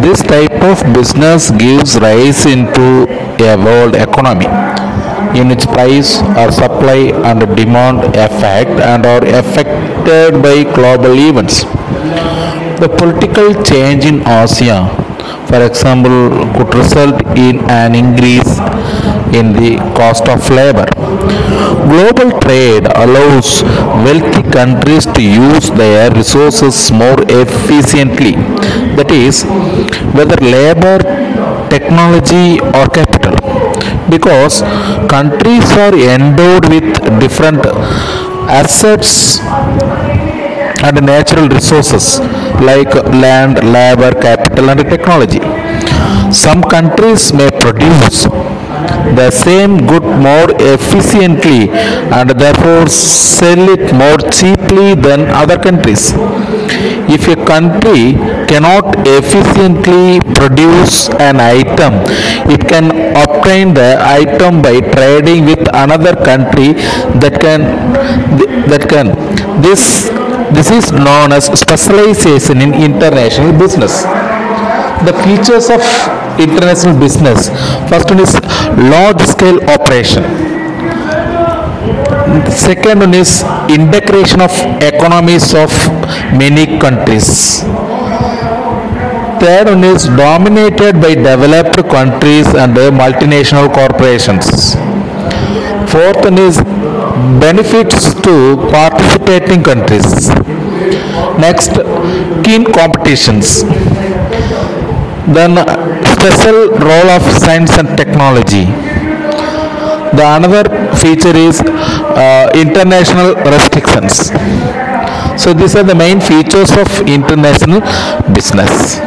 This type of business gives rise into a world economy in which price or supply and demand affect and are affected by global events. The political change in Asia, for example, could result in an increase in the cost of labor. Global trade allows wealthy countries to use their resources more efficiently, that is, whether labor, technology, or capital. Because countries are endowed with different assets and natural resources like land, labor, capital, and technology. Some countries may produce the same good more efficiently and therefore sell it more cheaply than other countries. If a country cannot efficiently produce an item, it can obtain the item by trading with another country that can that can this this is known as specialization in international business the features of international business. First one is large scale operation. Second one is integration of economies of many countries. Third one is dominated by developed countries and multinational corporations. Fourth one is benefits to participating countries. Next keen competitions then special role of science and technology. The another feature is uh, international restrictions. So these are the main features of international business